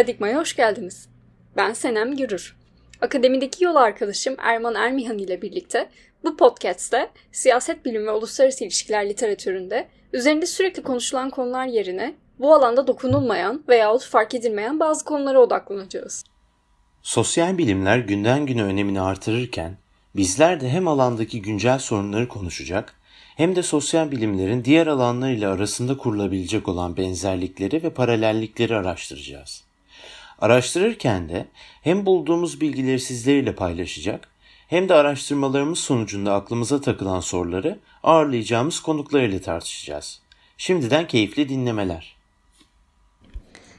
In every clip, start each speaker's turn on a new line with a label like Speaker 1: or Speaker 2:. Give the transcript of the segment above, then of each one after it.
Speaker 1: Paradigma'ya hoş geldiniz. Ben Senem Gürür. Akademideki yol arkadaşım Erman Ermihan ile birlikte bu podcast'te siyaset bilimi ve uluslararası ilişkiler literatüründe üzerinde sürekli konuşulan konular yerine bu alanda dokunulmayan veyahut fark edilmeyen bazı konulara odaklanacağız.
Speaker 2: Sosyal bilimler günden güne önemini artırırken bizler de hem alandaki güncel sorunları konuşacak hem de sosyal bilimlerin diğer alanlarıyla arasında kurulabilecek olan benzerlikleri ve paralellikleri araştıracağız. Araştırırken de hem bulduğumuz bilgileri sizlerle paylaşacak hem de araştırmalarımız sonucunda aklımıza takılan soruları ağırlayacağımız konuklar ile tartışacağız. Şimdiden keyifli dinlemeler.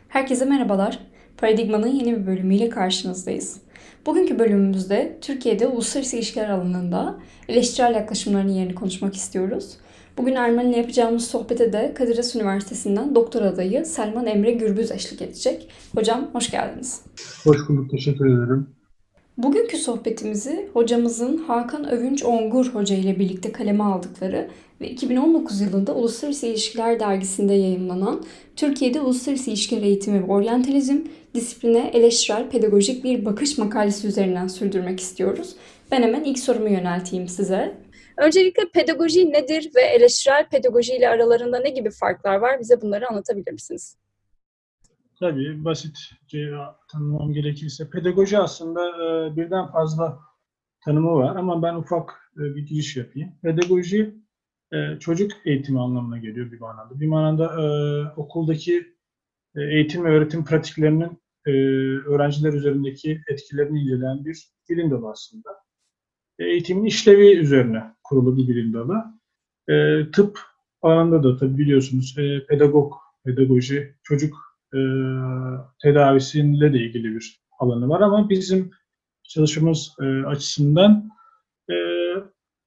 Speaker 1: Herkese merhabalar. Paradigma'nın yeni bir bölümüyle karşınızdayız. Bugünkü bölümümüzde Türkiye'de uluslararası ilişkiler alanında eleştirel yaklaşımların yerini konuşmak istiyoruz. Bugün Erman ile yapacağımız sohbete de Kadir Has Üniversitesi'nden doktor adayı Selman Emre Gürbüz eşlik edecek. Hocam hoş geldiniz.
Speaker 3: Hoş bulduk, teşekkür ederim.
Speaker 1: Bugünkü sohbetimizi hocamızın Hakan Övünç Ongur Hoca ile birlikte kaleme aldıkları ve 2019 yılında Uluslararası İlişkiler Dergisi'nde yayımlanan Türkiye'de Uluslararası İlişkiler Eğitimi ve Oryantalizm disipline eleştirel pedagojik bir bakış makalesi üzerinden sürdürmek istiyoruz. Ben hemen ilk sorumu yönelteyim size. Öncelikle pedagoji nedir ve eleştirel pedagoji ile aralarında ne gibi farklar var? Bize bunları anlatabilir misiniz?
Speaker 3: Tabii basitçe tanımlam gerekirse pedagoji aslında e, birden fazla tanımı var ama ben ufak e, bir giriş yapayım. Pedagoji e, çocuk eğitimi anlamına geliyor bir manada. Bir manada okuldaki eğitim ve öğretim pratiklerinin öğrenciler üzerindeki etkilerini inceleyen bir bilim dalı aslında. Eğitimin işlevi üzerine kurulu bir bilim dalı. Tıp alanında da tabii biliyorsunuz pedagog, pedagoji, çocuk e, tedavisiyle de ilgili bir alanı var ama bizim çalışmamız e, açısından e,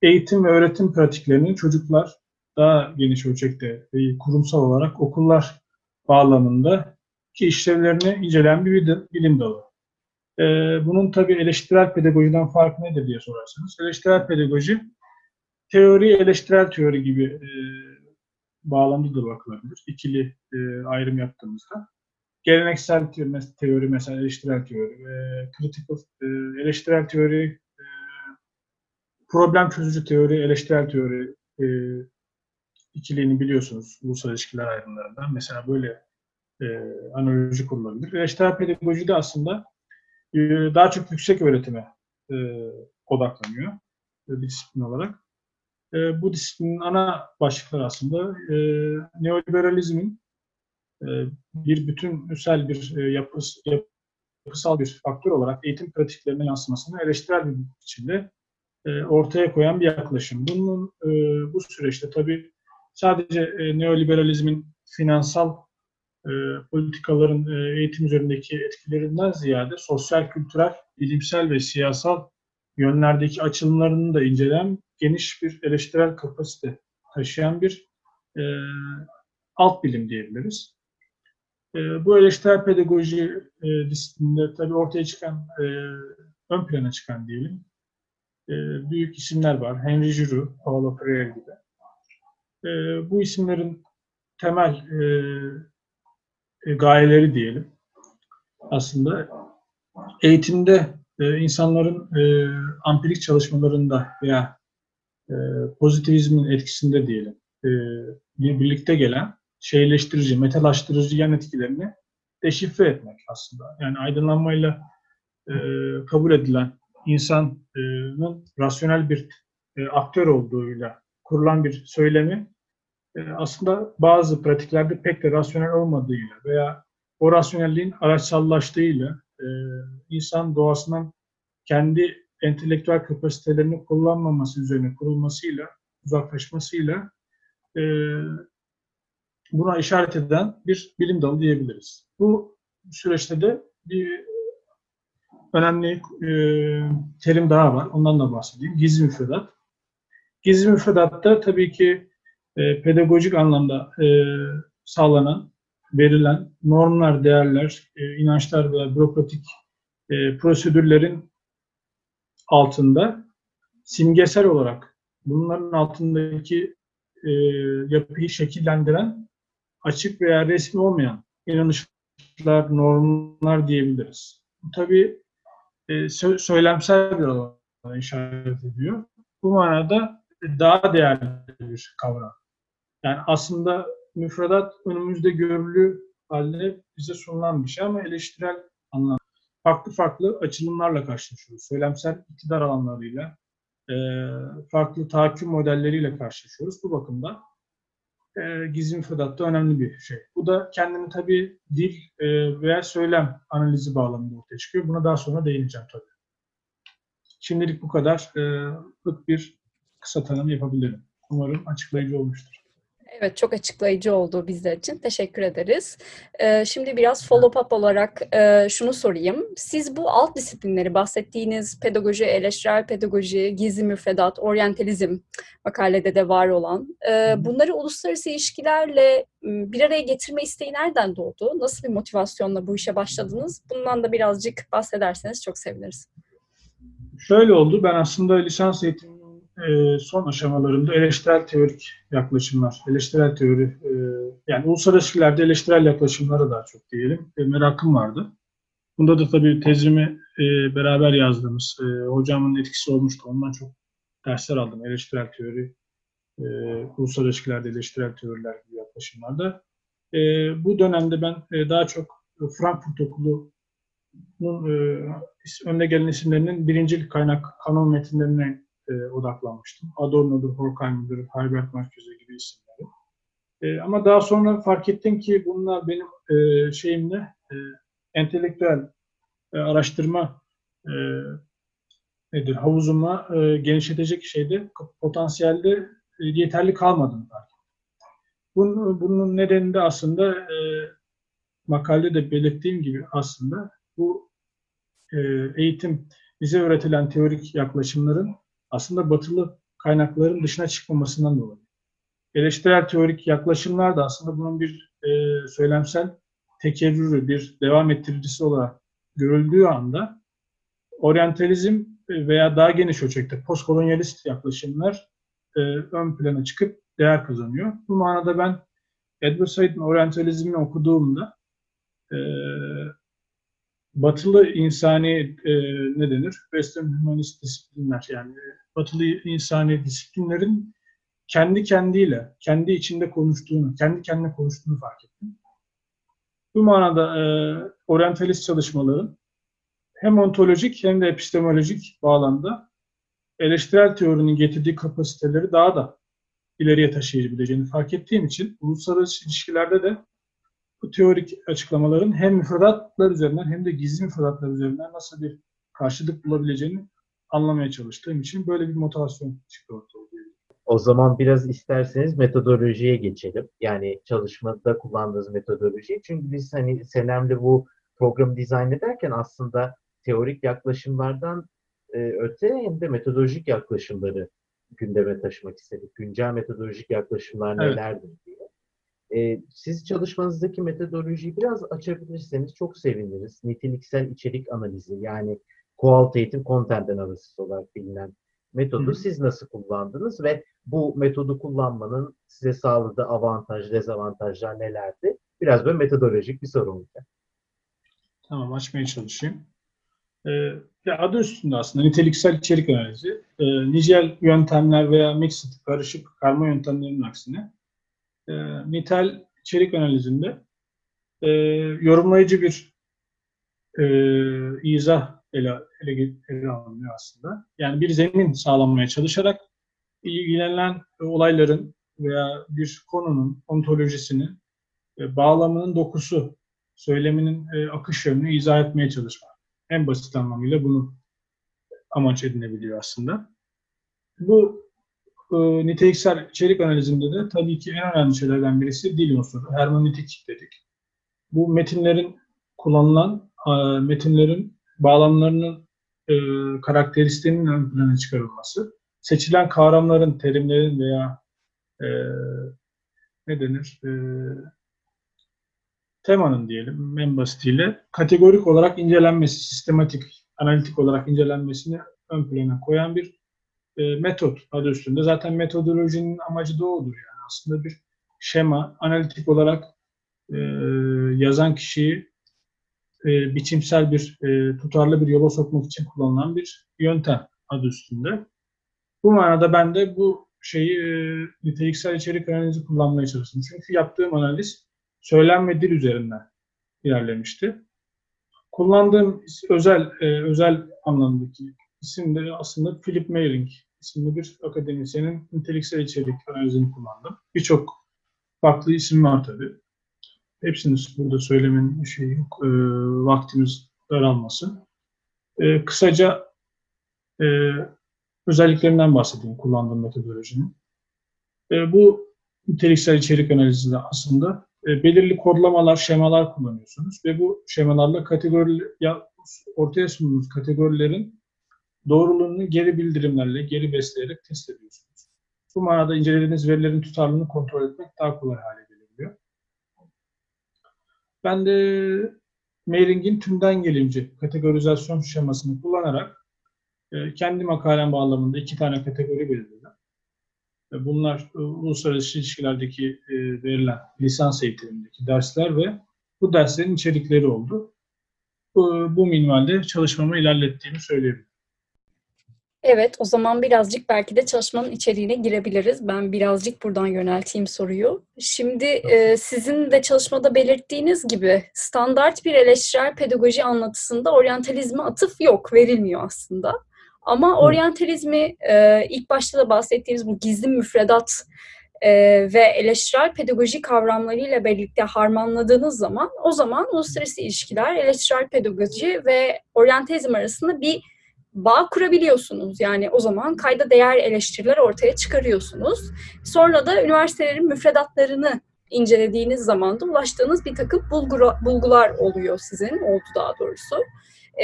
Speaker 3: eğitim ve öğretim pratiklerini çocuklar daha geniş ölçekte e, kurumsal olarak okullar bağlamında ki işlevlerini inceleyen bir bilim dalı. E, bunun tabii eleştirel pedagojiden farkı nedir diye sorarsanız. Eleştirel pedagoji teori, eleştirel teori gibi e, bağlamda da bakılabilir. İkili e, ayrım yaptığımızda geleneksel teori mesela eleştirel teori, e, critical, e, eleştirel teori, e, problem çözücü teori, eleştirel teori e, ikiliğini biliyorsunuz ulusal ilişkiler ayrımlarından. Mesela böyle e, analoji kurulabilir. Eleştirel pedagoji de aslında e, daha çok yüksek öğretime e, odaklanıyor e, disiplin olarak. E, bu disiplinin ana başlıkları aslında e, neoliberalizmin e, bir bütünsel bir e, yapıs, yapısal bir faktör olarak eğitim pratiklerine yansımasını eleştirel bir biçimde e, ortaya koyan bir yaklaşım. Bunun bu süreçte tabii sadece neoliberalizmin finansal politikaların eğitim üzerindeki etkilerinden ziyade sosyal, kültürel, bilimsel ve siyasal yönlerdeki açılımlarını da inceleyen geniş bir eleştirel kapasite taşıyan bir e, alt bilim diyebiliriz. E, bu eleştirel pedagoji e, disiplininde tabii ortaya çıkan, e, ön plana çıkan diyelim, e, büyük isimler var. Henry Giroux, Paulo Freire gibi. E, bu isimlerin temel e, e, gayeleri diyelim aslında eğitimde e, insanların e, ampirik çalışmalarında veya e, pozitivizmin etkisinde diyelim e, birlikte gelen şeyleştirici, metalaştırıcı yan etkilerini deşifre etmek aslında. Yani aydınlanmayla e, kabul edilen insanın rasyonel bir e, aktör olduğuyla kurulan bir söylemi e, aslında bazı pratiklerde pek de rasyonel olmadığıyla veya o rasyonelliğin araçsallaştığıyla e, insan doğasından kendi entelektüel kapasitelerini kullanmaması üzerine kurulmasıyla, uzaklaşmasıyla e, buna işaret eden bir bilim dalı diyebiliriz. Bu süreçte de bir önemli e, terim daha var. Ondan da bahsedeyim. Gizli müfredat. Gizli müfredatta tabii ki e, pedagojik anlamda e, sağlanan, verilen normlar, değerler, e, inançlar ve bürokratik e, prosedürlerin altında simgesel olarak bunların altındaki e, yapıyı şekillendiren açık veya resmi olmayan inanışlar normlar diyebiliriz. Bu tabii e, sö- söylemsel bir alana işaret ediyor. Bu manada daha değerli bir kavram. Yani aslında müfredat önümüzde görülü halde bize sunulan bir şey ama eleştirel anlamda farklı farklı açılımlarla karşılaşıyoruz. Söylemsel iktidar alanlarıyla, e, farklı tahakküm modelleriyle karşılaşıyoruz. Bu bakımdan e, gizli müfredatta önemli bir şey. Bu da kendini tabii dil e, veya söylem analizi bağlamında ortaya çıkıyor. Buna daha sonra değineceğim tabii. Şimdilik bu kadar. E, bir kısa tanım yapabilirim. Umarım açıklayıcı olmuştur.
Speaker 1: Evet, çok açıklayıcı oldu bizler için. Teşekkür ederiz. Ee, şimdi biraz follow-up olarak e, şunu sorayım. Siz bu alt disiplinleri bahsettiğiniz pedagoji, eleştirel pedagoji, gizli müfredat, oryantalizm makalede de var olan e, bunları uluslararası ilişkilerle bir araya getirme isteği nereden doğdu? Nasıl bir motivasyonla bu işe başladınız? Bundan da birazcık bahsederseniz çok seviniriz.
Speaker 3: Şöyle oldu. Ben aslında lisans eğitiminin e, son aşamalarında eleştirel teorik yaklaşımlar, eleştirel teori, e, yani uluslararası ilişkilerde eleştirel yaklaşımlara daha çok diyelim, e, merakım vardı. Bunda da tabii tezimi e, beraber yazdığımız e, hocamın etkisi olmuştu. Ondan çok dersler aldım. Eleştirel teori, e, uluslararası ilişkilerde eleştirel teoriler gibi yaklaşımlarda. E, bu dönemde ben e, daha çok Frankfurt Okulu'nun e, önde gelen isimlerinin birincilik kaynak kanon metinlerine e, odaklanmıştım. Adorno'dur, Horkheimer'dır, Herbert Marcuse gibi isimleri. E, ama daha sonra fark ettim ki bunlar benim e, şeyimle e, entelektüel e, araştırma e, nedir havuzuma e, genişletecek şeyde potansiyelde e, yeterli kalmadığını fark. Bunun, bunun nedeni de aslında e, makalede de belirttiğim gibi aslında bu e, eğitim bize öğretilen teorik yaklaşımların aslında batılı kaynakların dışına çıkmamasından dolayı. Eleştirel teorik yaklaşımlar da aslında bunun bir e, söylemsel tekerrürü, bir devam ettiricisi olarak görüldüğü anda oryantalizm veya daha geniş ölçekte postkolonyalist yaklaşımlar e, ön plana çıkıp değer kazanıyor. Bu manada ben Edward Said'in oryantalizmini okuduğumda e, batılı insani e, ne denir? Western humanist disiplinler yani batılı insani disiplinlerin kendi kendiyle, kendi içinde konuştuğunu, kendi kendine konuştuğunu fark ettim. Bu manada e, oryantalist çalışmaların hem ontolojik hem de epistemolojik bağlamda eleştirel teorinin getirdiği kapasiteleri daha da ileriye taşıyabileceğini fark ettiğim için uluslararası ilişkilerde de bu teorik açıklamaların hem müfredatlar üzerinden hem de gizli müfredatlar üzerinden nasıl bir karşılık bulabileceğini anlamaya çalıştığım için böyle bir motivasyon çıktı ortaya.
Speaker 4: O zaman biraz isterseniz metodolojiye geçelim. Yani çalışmada kullandığınız metodoloji. Çünkü biz hani Senem'le bu programı dizayn ederken aslında teorik yaklaşımlardan e, öte hem de metodolojik yaklaşımları gündeme taşımak istedik. Güncel metodolojik yaklaşımlar
Speaker 3: Evet.
Speaker 4: nelerdir diye. E, siz çalışmanızdaki metodolojiyi biraz açabilirseniz çok seviniriz. Niteliksel içerik analizi yani qualitative content analysis olarak bilinen metodu
Speaker 3: Hı.
Speaker 4: siz nasıl kullandınız ve bu metodu kullanmanın size sağladığı avantaj, dezavantajlar nelerdi? Biraz böyle metodolojik bir soru olacak.
Speaker 3: Tamam açmaya çalışayım. Ee, ya adı üstünde aslında niteliksel içerik analizi. Ee, nicel yöntemler veya mixed, karışık karma yöntemlerinin aksine e, nitel içerik analizinde e, yorumlayıcı bir e, izah ele, ele, ele alınıyor aslında. Yani bir zemin sağlanmaya çalışarak ilgilenilen olayların veya bir konunun ontolojisini, e, bağlamının dokusu, söyleminin e, akış yönünü izah etmeye çalışmak. En basit anlamıyla bunu amaç edinebiliyor aslında. Bu e, niteliksel içerik analizinde de tabii ki en önemli şeylerden birisi dil unsuru, hermeneutik dedik. Bu metinlerin kullanılan e, metinlerin bağlamlarının e, karakteristiğinin ön plana çıkarılması, seçilen kavramların, terimlerin veya e, ne denir, e, temanın diyelim en basitiyle kategorik olarak incelenmesi, sistematik, analitik olarak incelenmesini ön plana koyan bir e, metot adı üstünde. Zaten metodolojinin amacı da odur yani aslında bir şema, analitik olarak e, yazan kişiyi e, biçimsel bir, e, tutarlı bir yola sokmak için kullanılan bir yöntem adı üstünde. Bu manada ben de bu şeyi e, niteliksel içerik analizi kullanmaya çalıştım. Çünkü yaptığım analiz söylem ve dil üzerinden ilerlemişti. Kullandığım özel e, özel anlamdaki isim de aslında Philip Meiring isimli bir akademisyenin niteliksel içerik analizini kullandım. Birçok farklı isim var tabii. Hepsini burada söylemenin şeyi yok. E, vaktimiz daralmasın. E, kısaca e, özelliklerinden bahsedeyim kullandığım metodolojinin. E, bu niteliksel içerik analizinde aslında e, belirli kodlamalar, şemalar kullanıyorsunuz ve bu şemalarla kategori ya, ortaya sunduğunuz kategorilerin doğruluğunu geri bildirimlerle, geri besleyerek test ediyorsunuz. Bu manada incelediğiniz verilerin tutarlılığını kontrol etmek daha kolay hale gelebiliyor. Ben de Meiring'in tümden gelimci kategorizasyon şemasını kullanarak e, kendi makalem bağlamında iki tane kategori belirledim. E, bunlar e, uluslararası ilişkilerdeki verilen lisans eğitimindeki dersler ve bu derslerin içerikleri oldu. Bu, minvalde çalışmamı ilerlettiğimi söyleyebilirim.
Speaker 1: Evet, o zaman birazcık belki de çalışmanın içeriğine girebiliriz. Ben birazcık buradan yönelteyim soruyu. Şimdi e, sizin de çalışmada belirttiğiniz gibi standart bir eleştirel pedagoji anlatısında oryantalizme atıf yok, verilmiyor aslında. Ama oryantalizmi e, ilk başta da bahsettiğimiz bu gizli müfredat e, ve eleştirel pedagoji kavramlarıyla birlikte harmanladığınız zaman o zaman uluslararası ilişkiler, eleştirel pedagoji ve oryantalizm arasında bir bağ kurabiliyorsunuz. Yani o zaman kayda değer eleştiriler ortaya çıkarıyorsunuz. Sonra da üniversitelerin müfredatlarını incelediğiniz zaman da ulaştığınız bir takım bulgura, bulgular oluyor sizin, oldu daha doğrusu.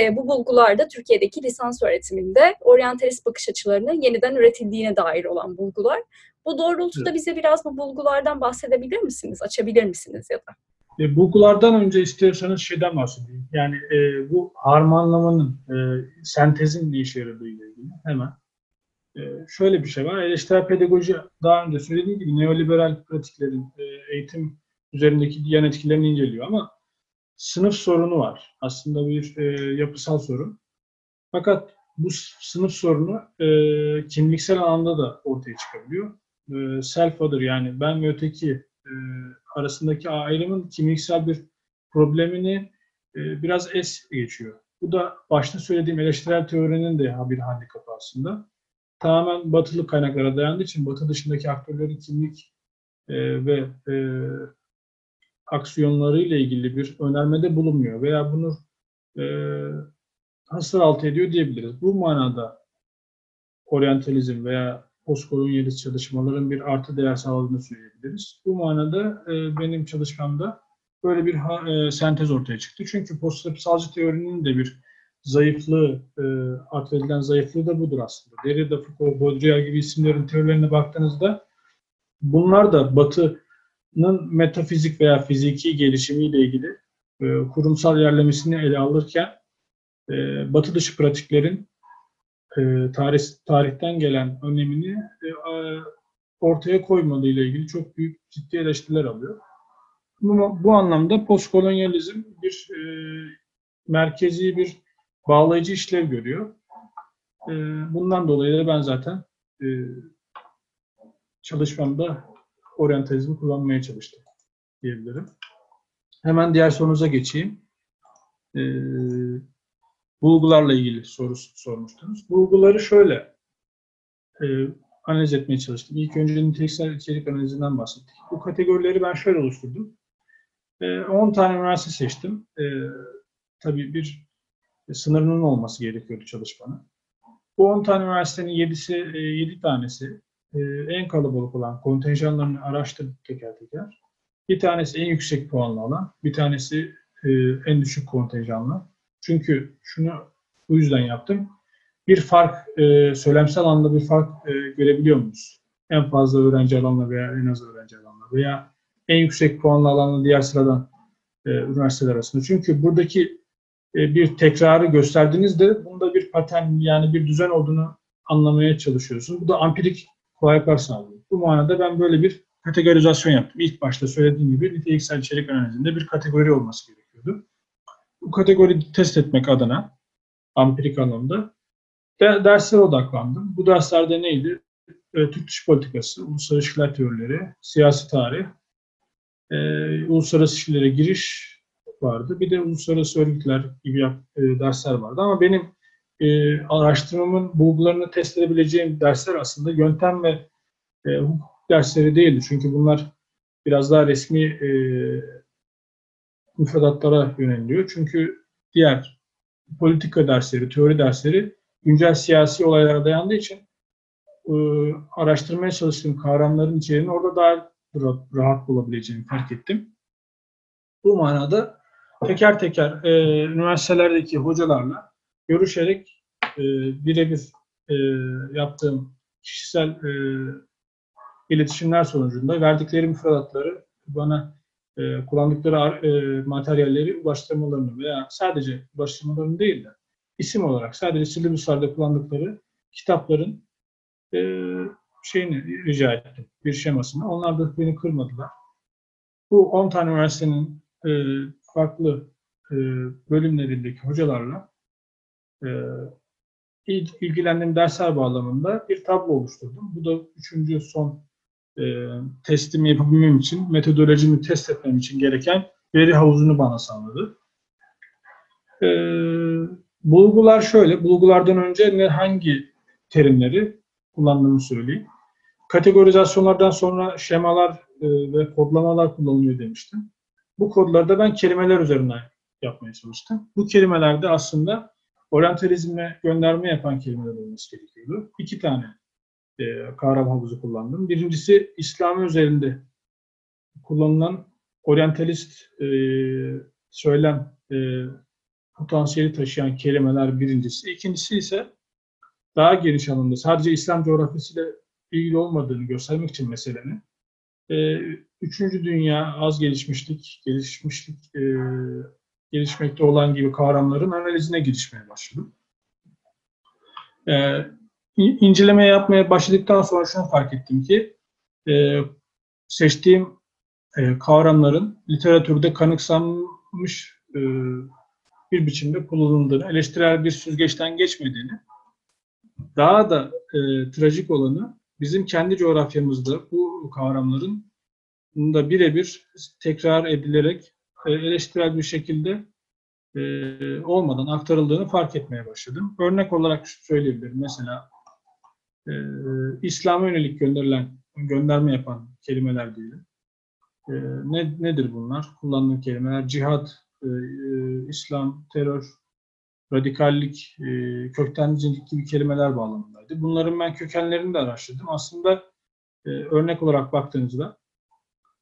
Speaker 1: E, bu bulgular da Türkiye'deki lisans öğretiminde oryantalist bakış açılarının yeniden üretildiğine dair olan bulgular. Bu doğrultuda bize biraz bu bulgulardan bahsedebilir misiniz, açabilir misiniz ya da?
Speaker 3: E, bulgulardan önce istiyorsanız şeyden bahsedeyim. Yani e, bu harmanlamanın, e, sentezin ne işe yaradığı ile ilgili hemen. E, şöyle bir şey var. Eleştirel pedagoji daha önce söylediğim gibi neoliberal pratiklerin e, eğitim üzerindeki yan etkilerini inceliyor ama sınıf sorunu var. Aslında bir e, yapısal sorun. Fakat bu sınıf sorunu e, kimliksel alanda da ortaya çıkabiliyor. E, self-other yani ben ve öteki e, arasındaki ayrımın kimliksel bir problemini e, biraz es geçiyor. Bu da başta söylediğim eleştirel teorinin de bir handikapı aslında. Tamamen batılı kaynaklara dayandığı için batı dışındaki aktörlerin kimlik e, ve e, aksiyonlarıyla ilgili bir önermede bulunmuyor veya bunu e, hasır altı ediyor diyebiliriz. Bu manada oryantalizm veya postkolonyalist çalışmaların bir artı değer sağladığını söyleyebiliriz. Bu manada e, benim çalışmamda böyle bir ha, e, sentez ortaya çıktı. Çünkü postapsalcı teorinin de bir zayıflığı, e, atfedilen zayıflığı da budur aslında. Derrida, Foucault, Baudrillard gibi isimlerin teorilerine baktığınızda bunlar da Batı'nın metafizik veya fiziki gelişimiyle ilgili e, kurumsal yerlemesini ele alırken e, Batı dışı pratiklerin e, tarih, tarihten gelen önemini e, ortaya koymadığı ile ilgili çok büyük ciddi eleştiriler alıyor. Bu, bu anlamda postkolonyalizm bir e, merkezi bir bağlayıcı işlev görüyor. E, bundan dolayı da ben zaten e, çalışmamda oryantalizmi kullanmaya çalıştım diyebilirim. Hemen diğer sorunuza geçeyim. E, bulgularla ilgili soru sormuştunuz. Bulguları şöyle e, analiz etmeye çalıştım. İlk önce niteliksel içerik analizinden bahsettik. Bu kategorileri ben şöyle oluşturdum. E, 10 tane üniversite seçtim. E, tabii bir sınırının olması gerekiyordu çalışmanın. Bu 10 tane üniversitenin 7'si, 7 tanesi e, en kalabalık olan kontenjanlarını araştırdık teker teker. Bir tanesi en yüksek puanlı olan, bir tanesi e, en düşük kontenjanlı. Çünkü şunu bu yüzden yaptım. Bir fark, e, söylemsel anlamda bir fark e, görebiliyor muyuz? En fazla öğrenci alanla veya en az öğrenci alanla veya en yüksek puanlı alanla diğer sıradan e, üniversiteler arasında. Çünkü buradaki e, bir tekrarı gösterdiğinizde bunda bir patern yani bir düzen olduğunu anlamaya çalışıyorsunuz. Bu da ampirik kolaylıklar sağlıyor. Bu manada ben böyle bir kategorizasyon yaptım. İlk başta söylediğim gibi niteliksel içerik analizinde bir kategori olması gerekiyordu. Bu kategori test etmek adına ampirik anlamda de, derslere odaklandım. Bu derslerde neydi? E, Türk dış politikası, uluslararası ilişkiler teorileri, siyasi tarih, e, uluslararası ilişkilere giriş vardı. Bir de uluslararası örgütler gibi yap, e, dersler vardı. Ama benim e, araştırmamın bulgularını test edebileceğim dersler aslında yöntem ve e, hukuk dersleri değildi. Çünkü bunlar biraz daha resmi e, müfredatlara yöneliyor. Çünkü diğer politika dersleri, teori dersleri güncel siyasi olaylara dayandığı için e, araştırmaya çalıştığım kavramların içeriğini orada daha rahat bulabileceğimi fark ettim. Bu manada teker teker e, üniversitelerdeki hocalarla görüşerek e, birebir e, yaptığım kişisel e, iletişimler sonucunda verdikleri müfredatları bana e, kullandıkları e, materyalleri ulaştırmalarını veya sadece ulaştırmalarını değil de isim olarak sadece Silibuslarda kullandıkları kitapların e, şeyini rica ettim, bir şemasını. Onlar da beni kırmadılar. Bu 10 tane üniversitenin e, farklı e, bölümlerindeki hocalarla e, ilgilendiğim dersler bağlamında bir tablo oluşturdum. Bu da üçüncü son e, testimi yapabilmem için, metodolojimi test etmem için gereken veri havuzunu bana sağladı. E, bulgular şöyle, bulgulardan önce ne hangi terimleri kullandığımı söyleyeyim. Kategorizasyonlardan sonra şemalar e, ve kodlamalar kullanılıyor demiştim. Bu kodlarda ben kelimeler üzerinden yapmaya çalıştım. Bu kelimelerde aslında oryantalizme gönderme yapan kelimeler olması gerekiyordu. İki tane e, kavram havuzu kullandım. Birincisi İslam üzerinde kullanılan oryantalist e, söylem e, potansiyeli taşıyan kelimeler birincisi. İkincisi ise daha geniş anlamda sadece İslam coğrafyasıyla ilgili olmadığını göstermek için meselenin e, üçüncü dünya, az gelişmişlik, gelişmişlik, e, gelişmekte olan gibi kavramların analizine girişmeye başladım. E, inceleme yapmaya başladıktan sonra şunu fark ettim ki e, seçtiğim e, kavramların literatürde kanıksanmış e, bir biçimde kullanıldığını, eleştirel bir süzgeçten geçmediğini, daha da e, trajik olanı bizim kendi coğrafyamızda bu kavramların da birebir tekrar edilerek e, eleştirel bir şekilde e, olmadan aktarıldığını fark etmeye başladım. Örnek olarak söyleyebilirim. Mesela e, İslam'a yönelik gönderilen, gönderme yapan kelimeler diyelim. E, ne, nedir bunlar? Kullanılan kelimeler cihad, e, İslam, terör, radikallik, e, köktencilik gibi kelimeler bağlamındaydı. Bunların ben kökenlerini de araştırdım. Aslında e, örnek olarak baktığınızda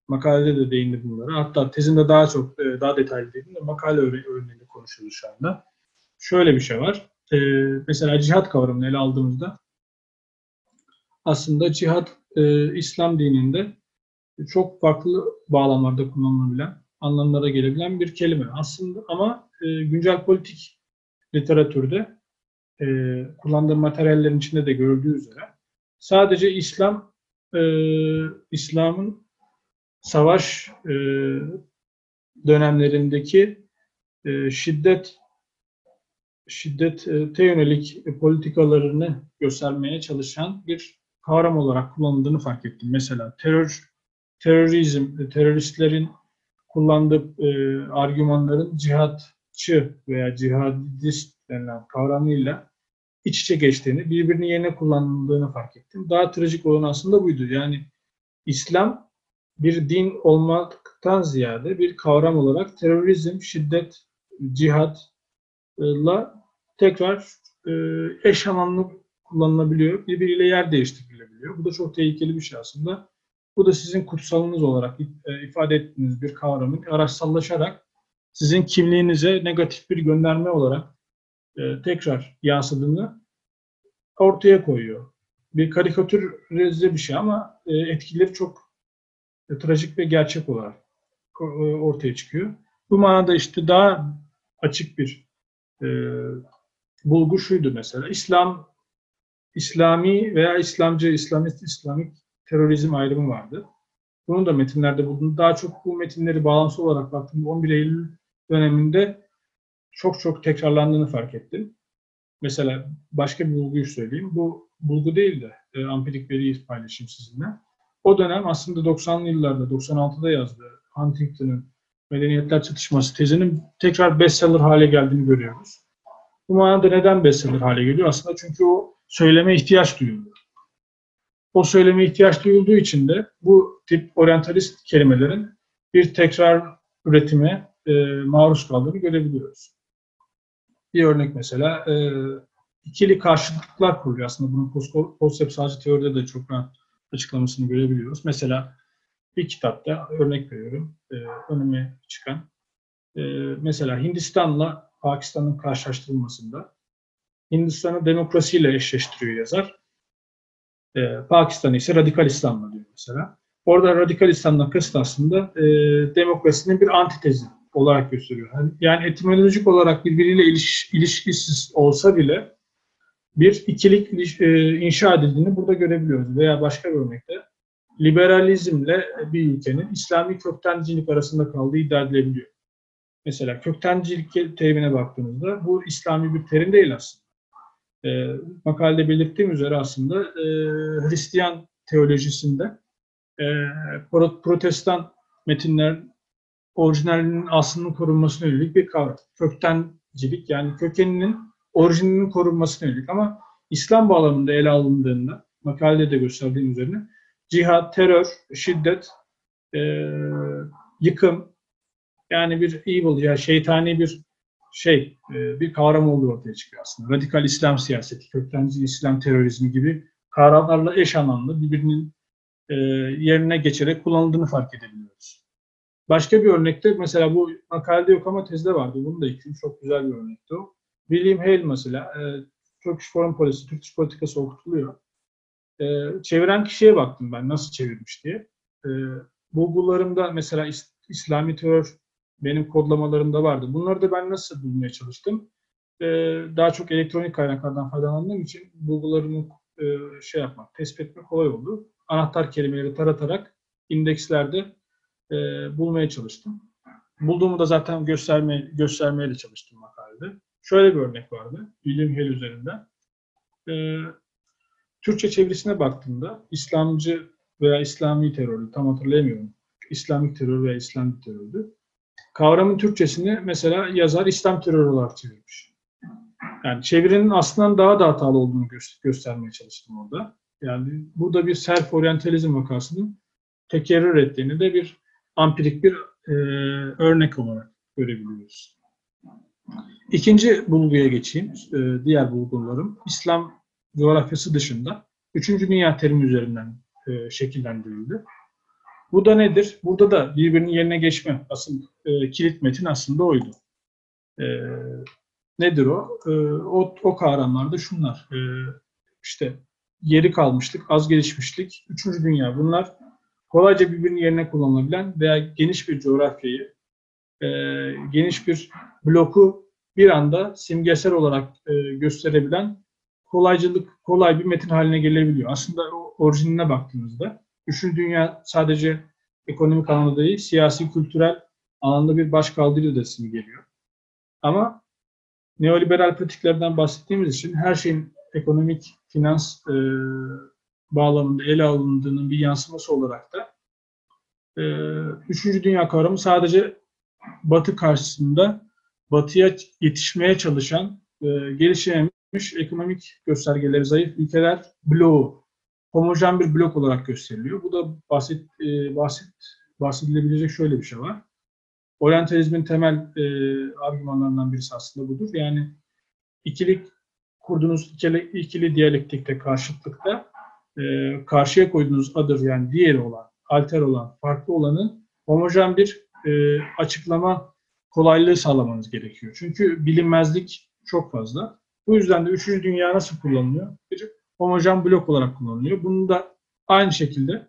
Speaker 3: makalede de değindim bunlara. Hatta tezimde daha çok, e, daha detaylı değindim de makale örneğinde konuşuyoruz şu anda. Şöyle bir şey var. E, mesela cihat kavramını ele aldığımızda aslında cihat e, İslam dininde çok farklı bağlamlarda kullanılabilen, anlamlara gelebilen bir kelime. Aslında ama e, güncel politik literatürde e, kullandığım materyallerin içinde de görüldüğü üzere sadece İslam e, İslam'ın savaş e, dönemlerindeki e, şiddet şiddete yönelik politikalarını göstermeye çalışan bir kavram olarak kullanıldığını fark ettim. Mesela terör, terörizm, teröristlerin kullandığı e, argümanların cihatçı veya cihadist denilen kavramıyla iç içe geçtiğini, birbirinin yerine kullanıldığını fark ettim. Daha trajik olan aslında buydu. Yani İslam bir din olmaktan ziyade bir kavram olarak terörizm, şiddet, cihatla tekrar e, eş anlamlı kullanılabiliyor. Birbiriyle yer değiştirilebiliyor. Bu da çok tehlikeli bir şey aslında. Bu da sizin kutsalınız olarak e, ifade ettiğiniz bir kavramın araçsallaşarak sizin kimliğinize negatif bir gönderme olarak e, tekrar yansıdığını ortaya koyuyor. Bir karikatürize bir şey ama e, etkileri çok trajik ve gerçek olarak ortaya çıkıyor. Bu manada işte daha açık bir e, bulgu şuydu mesela. İslam İslami veya İslamcı, İslamist, İslamik terörizm ayrımı vardı. Bunu da metinlerde buldum. Daha çok bu metinleri bağlantısı olarak baktım. 11 Eylül döneminde çok çok tekrarlandığını fark ettim. Mesela başka bir bulguyu söyleyeyim. Bu bulgu değil de e, ampirik veriyi paylaşayım sizinle. O dönem aslında 90'lı yıllarda, 96'da yazdığı Huntington'ın Medeniyetler Çatışması tezinin tekrar bestseller hale geldiğini görüyoruz. Bu manada neden bestseller hale geliyor? Aslında çünkü o söyleme ihtiyaç duyuluyor. O söyleme ihtiyaç duyulduğu için de bu tip oryantalist kelimelerin bir tekrar üretime e, maruz kaldığını görebiliyoruz. Bir örnek mesela e, ikili karşıtlıklar kuruluyor. Aslında bunun post teoride de çok rahat açıklamasını görebiliyoruz. Mesela bir kitapta örnek veriyorum e, önüme çıkan e, mesela Hindistan'la Pakistan'ın karşılaştırılmasında Hindistan'ı demokrasiyle eşleştiriyor yazar. E, Pakistan'ı ise radikal İslam'la diyor mesela. Orada radikal İslam'dan kasıt aslında e, demokrasinin bir antitezi olarak gösteriyor. Yani, etimolojik olarak birbiriyle iliş, ilişkisiz olsa bile bir ikilik e, inşa edildiğini burada görebiliyoruz. Veya başka bir örnekte liberalizmle bir ülkenin İslami köktencilik arasında kaldığı iddia edilebiliyor. Mesela köktencilik terimine baktığımızda bu İslami bir terim değil aslında. E, makalede belirttiğim üzere aslında e, Hristiyan teolojisinde e, protestan metinler orijinalinin aslının korunmasına yönelik bir kavram. Köktencilik yani kökeninin orijininin korunmasına yönelik ama İslam bağlamında ele alındığında makalede de gösterdiğim üzerine cihat, terör, şiddet, e, yıkım yani bir evil ya şeytani bir şey e, bir kavram olduğu ortaya çıkıyor aslında. Radikal İslam siyaseti, köktenci İslam terörizmi gibi kavramlarla eş anlamlı birbirinin e, yerine geçerek kullanıldığını fark edebiliyoruz. Başka bir örnekte mesela bu makalede yok ama tezde vardı. Bunu da ekleyeyim. Çok güzel bir örnekti o. William Hale mesela e, Turkish Foreign Policy, Türk politikası okutuluyor. E, çeviren kişiye baktım ben nasıl çevirmiş diye. E, bulgularımda mesela İs, İslami terör benim kodlamalarımda vardı. Bunları da ben nasıl bulmaya çalıştım? E, daha çok elektronik kaynaklardan faydalandığım için bulgularımı e, şey yapmak, tespit etmek kolay oldu. Anahtar kelimeleri taratarak indekslerde e, bulmaya çalıştım. Bulduğumu da zaten gösterme, göstermeye de çalıştım makalede. Şöyle bir örnek vardı. William Hale üzerinden. Ee, Türkçe çevirisine baktığımda İslamcı veya İslami terörü tam hatırlayamıyorum. İslamik terör veya İslamik terördü. Kavramın Türkçesini mesela yazar İslam terörü olarak çevirmiş. Yani çevirinin aslında daha da hatalı olduğunu gö- göstermeye çalıştım orada. Yani burada bir self oryantalizm vakasının tekerrür ettiğini de bir ampirik bir e, örnek olarak görebiliyoruz. İkinci bulguya geçeyim. E, diğer bulgularım İslam coğrafyası dışında Üçüncü Dünya terimi üzerinden e, şekillendirildi. Bu da nedir? Burada da birbirinin yerine geçme asıl e, kilit metin aslında oydu. E, nedir o? E, o? O kavramlarda şunlar. E, işte yeri kalmışlık, az gelişmişlik, üçüncü dünya. Bunlar kolayca birbirinin yerine kullanılabilen veya geniş bir coğrafyayı, e, geniş bir bloku bir anda simgesel olarak e, gösterebilen kolaycılık, kolay bir metin haline gelebiliyor. Aslında o orijinine baktığınızda Üçüncü Dünya sadece ekonomik anlamda değil, siyasi, kültürel alanda bir başkaldırı da geliyor. Ama neoliberal pratiklerden bahsettiğimiz için her şeyin ekonomik, finans e, bağlamında ele alındığının bir yansıması olarak da e, Üçüncü Dünya kavramı sadece Batı karşısında Batı'ya yetişmeye çalışan, e, gelişememiş ekonomik göstergeleri zayıf ülkeler bloğu, homojen bir blok olarak gösteriliyor. Bu da basit, e, basit bahsedilebilecek şöyle bir şey var. Oryantalizmin temel e, argümanlarından birisi aslında budur. Yani ikilik kurduğunuz ikili, ikili diyalektikte, karşıtlıkta e, karşıya koyduğunuz adır yani diğeri olan, alter olan, farklı olanı homojen bir e, açıklama kolaylığı sağlamanız gerekiyor. Çünkü bilinmezlik çok fazla. Bu yüzden de üçüncü dünya nasıl kullanılıyor? Bir homojen blok olarak kullanılıyor. Bunu da aynı şekilde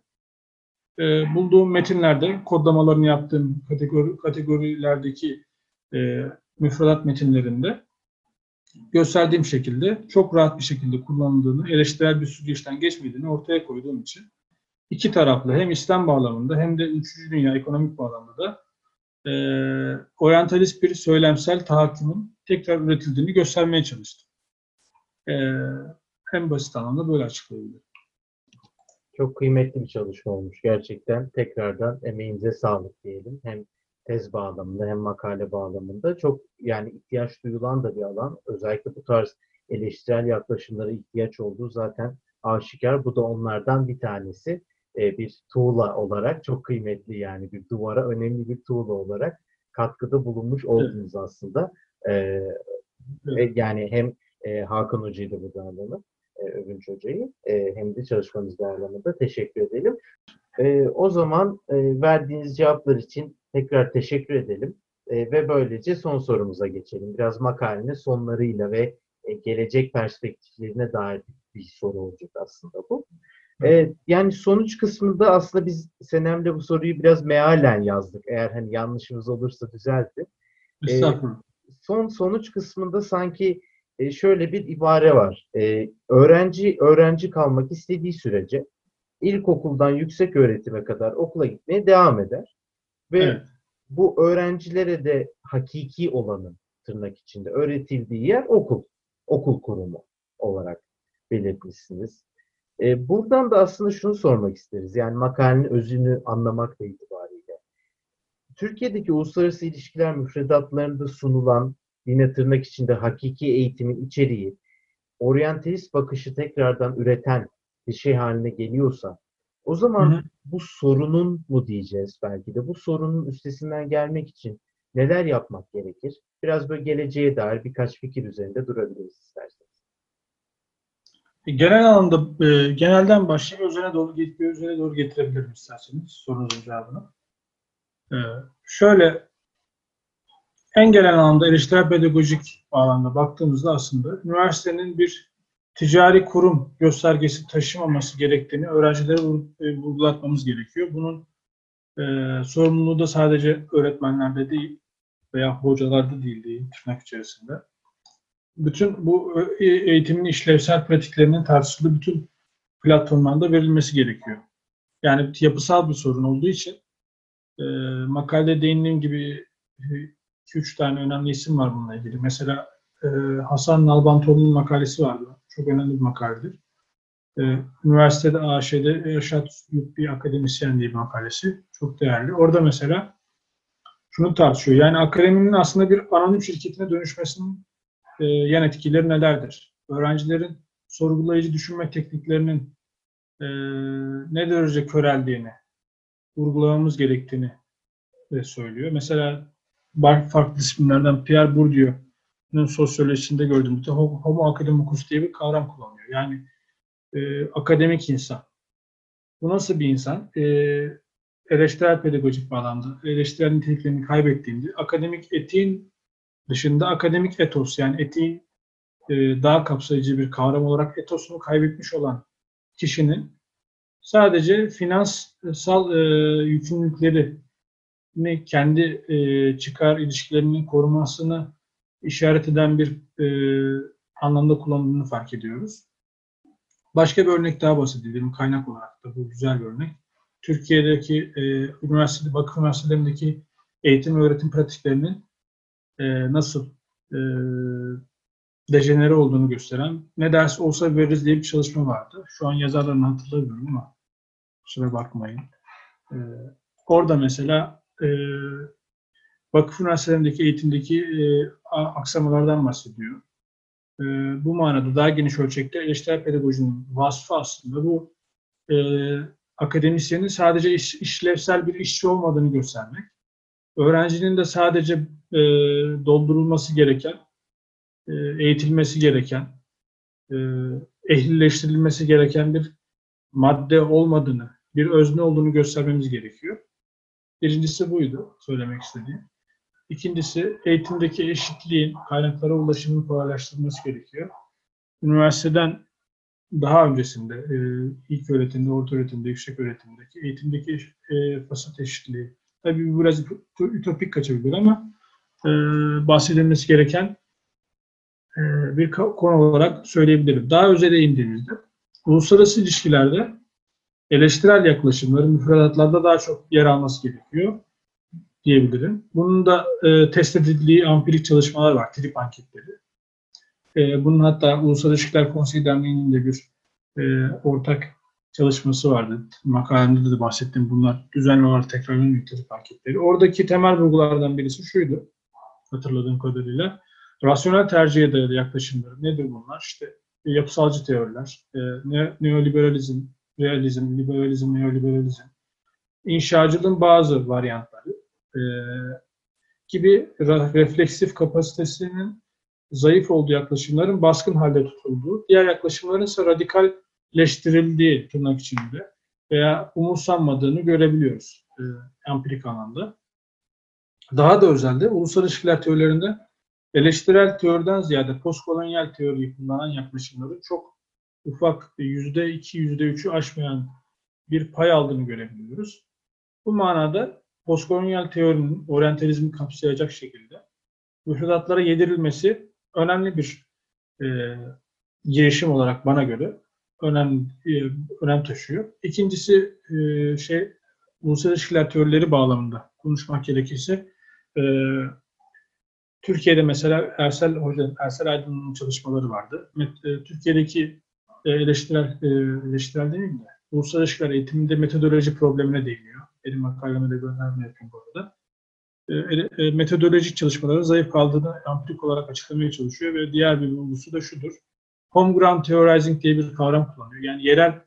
Speaker 3: e, bulduğum metinlerde, kodlamalarını yaptığım kategori, kategorilerdeki e, müfredat metinlerinde gösterdiğim şekilde çok rahat bir şekilde kullanıldığını, eleştirel bir süzgeçten geçmediğini ortaya koyduğum için iki taraflı hem İslam bağlamında hem de üçüncü dünya ekonomik bağlamda da e, oryantalist bir söylemsel tahakkümün tekrar üretildiğini göstermeye çalıştım. E, en basit anlamda böyle açıklayabilirim.
Speaker 4: Çok kıymetli bir çalışma olmuş gerçekten. Tekrardan emeğinize sağlık diyelim. Hem tez bağlamında hem makale bağlamında çok yani ihtiyaç duyulan da bir alan. Özellikle bu tarz eleştirel yaklaşımlara ihtiyaç olduğu zaten aşikar. Bu da onlardan bir tanesi. Ee, bir tuğla olarak çok kıymetli yani bir duvara önemli bir tuğla olarak katkıda bulunmuş oldunuz aslında. Ee,
Speaker 3: Evet.
Speaker 4: yani hem e, Hakan Hoca'yı da burada alalım, Övünç Hoca'yı e, hem de çalışmanız bağlamında teşekkür edelim. E, o zaman e, verdiğiniz cevaplar için tekrar teşekkür edelim E, ve böylece son sorumuza geçelim. Biraz makalenin sonlarıyla ve e, gelecek perspektiflerine dair bir soru olacak aslında bu. E, yani sonuç kısmında aslında biz Senem'le bu soruyu biraz mealen yazdık. Eğer hani yanlışımız olursa düzeltin
Speaker 3: Estağfurullah.
Speaker 4: son sonuç kısmında sanki e, şöyle bir ibare var. E, öğrenci öğrenci kalmak istediği sürece ilkokuldan yüksek öğretime kadar okula gitmeye devam eder ve
Speaker 3: Evet.
Speaker 4: bu öğrencilere de hakiki olanın tırnak içinde öğretildiği yer okul, okul kurumu olarak belirtmişsiniz. E, buradan da aslında şunu sormak isteriz. Yani makalenin özünü anlamakla itibariyle. Türkiye'deki uluslararası ilişkiler müfredatlarında sunulan yine tırnak içinde hakiki eğitimin içeriği oryantalist bakışı tekrardan üreten bir şey haline geliyorsa o zaman
Speaker 3: Hı hı.
Speaker 4: bu sorunun mu diyeceğiz belki de bu sorunun üstesinden gelmek için neler yapmak gerekir? Biraz böyle geleceğe dair birkaç fikir üzerinde durabiliriz isterseniz.
Speaker 3: Genel anlamda e, genelden başlayıp özene doğru bir özene doğru getirebilirim isterseniz sorunuzun cevabını. E, şöyle en genel anlamda eleştirel pedagojik bağlamda baktığımızda aslında üniversitenin bir ticari kurum göstergesi taşımaması gerektiğini öğrencilere e, vurgulatmamız gerekiyor. Bunun e, sorumluluğu da sadece öğretmenlerde değil veya hocalarda değil diyeyim tırnak içerisinde bütün bu e- eğitimin işlevsel pratiklerinin tartışıldığı bütün platformlarda verilmesi gerekiyor. Yani yapısal bir sorun olduğu için e, makalede değindiğim gibi 2-3 tane önemli isim var bununla ilgili. Mesela e, Hasan Nalbantoğlu'nun makalesi vardı. Çok önemli bir makaledir. E, üniversitede AŞ'de Erşat bir akademisyen diye bir makalesi. Çok değerli. Orada mesela şunu tartışıyor. Yani akademinin aslında bir anonim şirketine dönüşmesinin e, yan etkileri nelerdir? Öğrencilerin sorgulayıcı düşünme tekniklerinin e, ne derece köreldiğini, vurgulamamız gerektiğini de söylüyor. Mesela farklı disiplinlerden Pierre Bourdieu'nun sosyolojisinde gördüğümüzde homo academicus diye bir kavram kullanıyor. Yani e, akademik insan. Bu nasıl bir insan? E, eleştirel pedagojik bağlamda eleştirel niteliklerini kaybettiğinde akademik etiğin dışında akademik etos yani etiğin e, daha kapsayıcı bir kavram olarak etosunu kaybetmiş olan kişinin sadece finansal e, yükümlülüklerini kendi e, çıkar ilişkilerinin korumasını işaret eden bir e, anlamda kullanıldığını fark ediyoruz. Başka bir örnek daha bahsedelim kaynak olarak da bu güzel bir örnek. Türkiye'deki e, üniversite, vakıf üniversitelerindeki eğitim ve öğretim pratiklerinin e, nasıl e, dejenere olduğunu gösteren ne ders olsa veririz diye bir çalışma vardı. Şu an yazarlarını hatırlamıyorum ama kusura bakmayın. E, orada mesela e, vakıf üniversitelerindeki eğitimdeki e, aksamalardan bahsediyor. E, bu manada daha geniş ölçekte eleştirel pedagojinin vasfı aslında bu e, akademisyenin sadece iş- işlevsel bir işçi olmadığını göstermek. Öğrencinin de sadece e, doldurulması gereken, e, eğitilmesi gereken, e, ehlileştirilmesi gereken bir madde olmadığını, bir özne olduğunu göstermemiz gerekiyor. Birincisi buydu söylemek istediğim. İkincisi eğitimdeki eşitliğin kaynaklara ulaşımını kolaylaştırılması gerekiyor. Üniversiteden daha öncesinde e, ilk öğretimde, orta öğretimde, yüksek öğretimdeki eğitimdeki e, fırsat eşitliği. Tabii bu biraz ütopik kaçabilir ama e, bahsedilmesi gereken e, bir konu olarak söyleyebilirim. Daha özele indiğimizde uluslararası ilişkilerde eleştirel yaklaşımların müfredatlarda daha çok yer alması gerekiyor diyebilirim. Bunun da e, test edildiği empirik çalışmalar var, trip anketleri. E, bunun hatta Ulusal İlişkiler Konseyi Derneği'nin de bir e, ortak çalışması vardı. Makalemde de bahsettim. Bunlar düzenli olarak tekrarlanıyor trip anketleri. Oradaki temel bulgulardan birisi şuydu, hatırladığım kadarıyla. Rasyonel tercihe dayalı yaklaşımları. Nedir bunlar? İşte yapısalcı teoriler, e, ne- neoliberalizm, realizm, liberalizm, neoliberalizm, inşacılığın bazı varyantları e, gibi refleksif kapasitesinin zayıf olduğu yaklaşımların baskın halde tutulduğu, diğer yaklaşımların ise radikalleştirildiği tırnak içinde veya umursanmadığını görebiliyoruz e, empirik anlamda. Daha da özelde ulusal ilişkiler teorilerinde eleştirel teoriden ziyade postkolonyal teoriyi kullanan yaklaşımların çok ufak yüzde iki, yüzde üçü aşmayan bir pay aldığını görebiliyoruz. Bu manada postkolonyal teorinin oryantalizmi kapsayacak şekilde müfredatlara yedirilmesi önemli bir e, girişim olarak bana göre önemli e, önem taşıyor. İkincisi e, şey ulusal ilişkiler teorileri bağlamında konuşmak gerekirse e, Türkiye'de mesela Ersel Hoca, Ersel Aydın'ın çalışmaları vardı. E, Türkiye'deki e, eleştirel, e, eleştirel demeyeyim de ulusal ilişkiler eğitiminde metodoloji problemine değiniyor. Benim makaleme de gönderme yapayım bu arada. E, e, metodolojik çalışmaların zayıf kaldığını empirik olarak açıklamaya çalışıyor ve diğer bir bulgusu da şudur. Home ground theorizing diye bir kavram kullanıyor. Yani yerel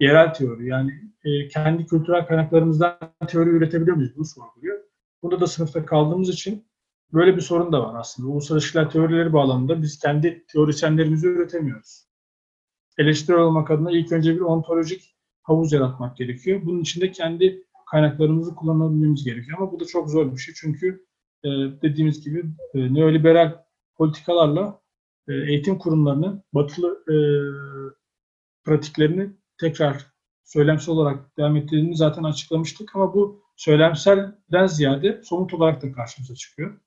Speaker 3: yerel teori. Yani e, kendi kültürel kaynaklarımızdan teori üretebiliyor muyuz? Bunu sorguluyor. Burada da sınıfta kaldığımız için böyle bir sorun da var aslında. İlişkiler teorileri bağlamında biz kendi teorisyenlerimizi üretemiyoruz. Eleştirel olmak adına ilk önce bir ontolojik havuz yaratmak gerekiyor. Bunun için de kendi kaynaklarımızı kullanabilmemiz gerekiyor. Ama bu da çok zor bir şey. Çünkü e, dediğimiz gibi e, neoliberal politikalarla e, eğitim kurumlarının batılı pratiklerini tekrar söylemsel olarak devam ettirdiğini zaten açıklamıştık. Ama bu söylemselden ziyade somut olarak da karşımıza çıkıyor.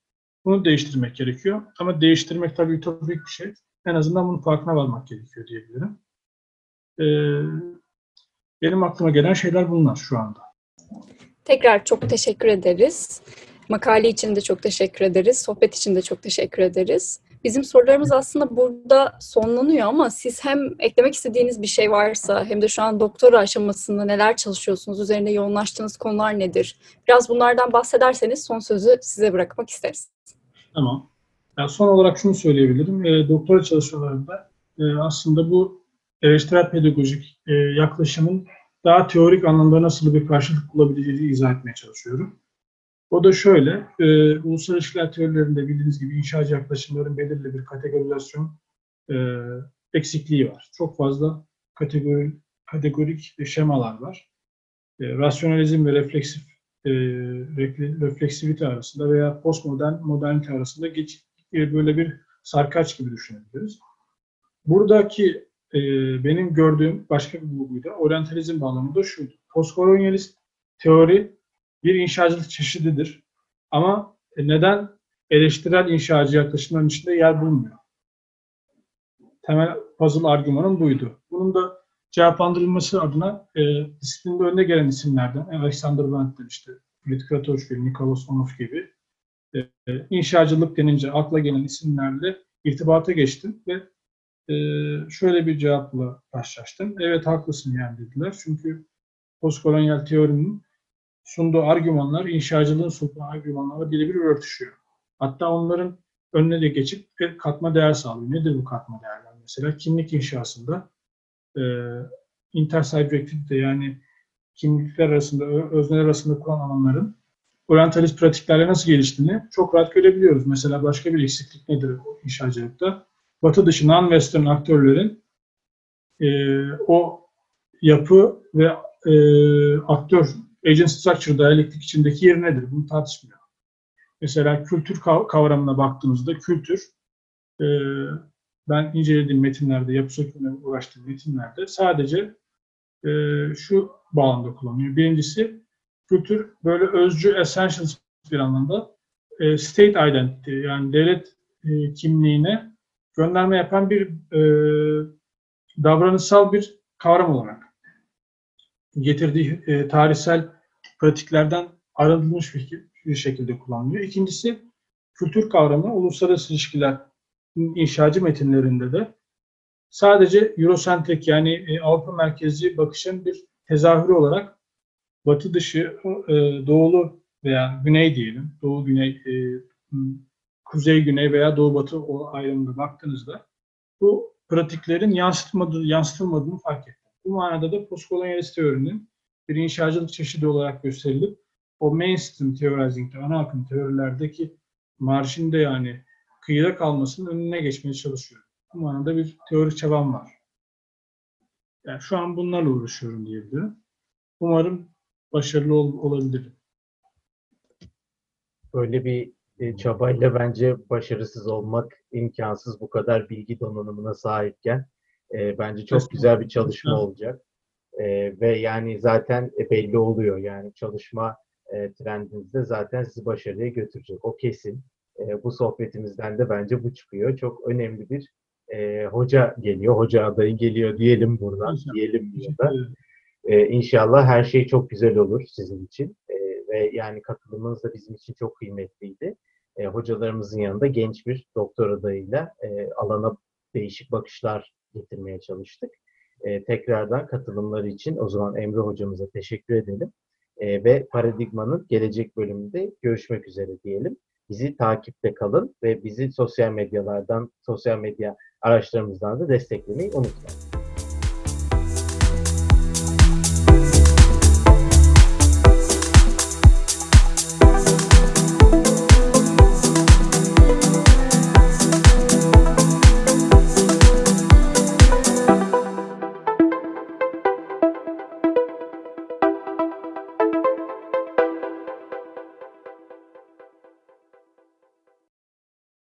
Speaker 3: Bunu değiştirmek gerekiyor. Ama değiştirmek tabii ütopik bir şey. En azından bunun farkına varmak gerekiyor diyebilirim. Ee, benim aklıma gelen şeyler bunlar şu anda.
Speaker 1: Tekrar çok teşekkür ederiz. Makale için de çok teşekkür ederiz. Sohbet için de çok teşekkür ederiz. Bizim sorularımız aslında burada sonlanıyor ama siz hem eklemek istediğiniz bir şey varsa hem de şu an doktora aşamasında neler çalışıyorsunuz, üzerinde yoğunlaştığınız konular nedir? Biraz bunlardan bahsederseniz son sözü size bırakmak isteriz.
Speaker 3: Tamam. Yani son olarak şunu söyleyebilirim. E, doktora çalışmalarında e, aslında bu eleştirel pedagojik e, yaklaşımın daha teorik anlamda nasıl bir karşılık bulabileceğini izah etmeye çalışıyorum. O da şöyle, e, ulusal ilişkiler teorilerinde bildiğiniz gibi inşacı yaklaşımların belirli bir kategorizasyon e, eksikliği var. Çok fazla kategori, kategorik şemalar var. E, rasyonalizm ve refleksif e, refle- refleksivite arasında veya postmodern modernite arasında geç, e, böyle bir sarkaç gibi düşünebiliriz. Buradaki e, benim gördüğüm başka bir bulguydu. Oryantalizm bağlamında şuydu. Postkolonyalist teori bir inşacılık çeşididir. Ama neden eleştirel inşacı yaklaşımların içinde yer bulmuyor? Temel puzzle argümanım buydu. Bunun da cevaplandırılması adına e, disiplinde önde gelen isimlerden Alexander Wendt'ten işte Fritz Kratochvil, Nikolaus Onuf gibi e, inşacılık denince akla gelen isimlerle irtibata geçtim ve e, şöyle bir cevapla karşılaştım. Evet haklısın yani dediler. Çünkü postkolonyal teorinin sunduğu argümanlar inşacılığın sunduğu argümanlarla birebir örtüşüyor. Hatta onların önüne de geçip bir katma değer sağlıyor. Nedir bu katma değerler? Mesela kimlik inşasında e, intersubjektivite yani kimlikler arasında, özneler arasında kuran alanların oryantalist pratiklerle nasıl geliştiğini çok rahat görebiliyoruz. Mesela başka bir eksiklik nedir inşacılıkta? Batı dışı non-western aktörlerin e, o yapı ve e, aktör agent structure diyalektik içindeki yeri nedir? Bunu tartışmıyor. Mesela kültür kav- kavramına baktığımızda kültür e, ben incelediğim metinlerde, yapı sökümüne uğraştığım metinlerde sadece e, şu bağlamda kullanıyor. Birincisi kültür böyle özcü essentials bir anlamda e, state identity yani devlet e, kimliğine gönderme yapan bir e, davranışsal bir kavram olarak getirdiği e, tarihsel pratiklerden arınmış bir, bir şekilde kullanılıyor. İkincisi kültür kavramı uluslararası ilişkiler inşacı metinlerinde de sadece Eurosentrik yani e, Avrupa merkezli bakışın bir tezahürü olarak batı dışı e, doğulu veya güney diyelim, doğu güney, e, kuzey güney veya doğu batı o ayrımına baktığınızda bu pratiklerin yansıtmadığı, yansıtılmadığını fark ettim. Bu manada da postkolonyalist teorinin bir inşacılık çeşidi olarak gösterilip o mainstream theorizing'de, ana akım teorilerdeki marjinde yani kıyıda kalmasının önüne geçmeye çalışıyorum. Bu manada bir teorik çabam var. Yani şu an bunlarla uğraşıyorum diyebilirim. Umarım başarılı ol, olabilirim.
Speaker 4: Böyle bir e, çabayla bence başarısız olmak imkansız bu kadar bilgi donanımına sahipken. E, bence çok güzel bir çalışma olacak. E, ve yani zaten e, belli oluyor yani çalışma e, trendinizde zaten sizi başarıya götürecek. O kesin. E, bu sohbetimizden de bence bu çıkıyor. Çok önemli bir e, hoca geliyor, hoca adayı geliyor diyelim buradan, diyelim ya Ee, inşallah her şey çok güzel olur sizin için. Ee, ve yani katılımınız da bizim için çok kıymetliydi. Ee, hocalarımızın yanında genç bir doktor adayıyla e, alana değişik bakışlar getirmeye çalıştık. Ee, tekrardan katılımları için o zaman Emre hocamıza teşekkür edelim. Ee, ve Paradigma'nın gelecek bölümünde görüşmek üzere diyelim. Bizi takipte kalın ve bizi sosyal medyalardan, sosyal medya araçlarımızdan da desteklemeyi unutmayın.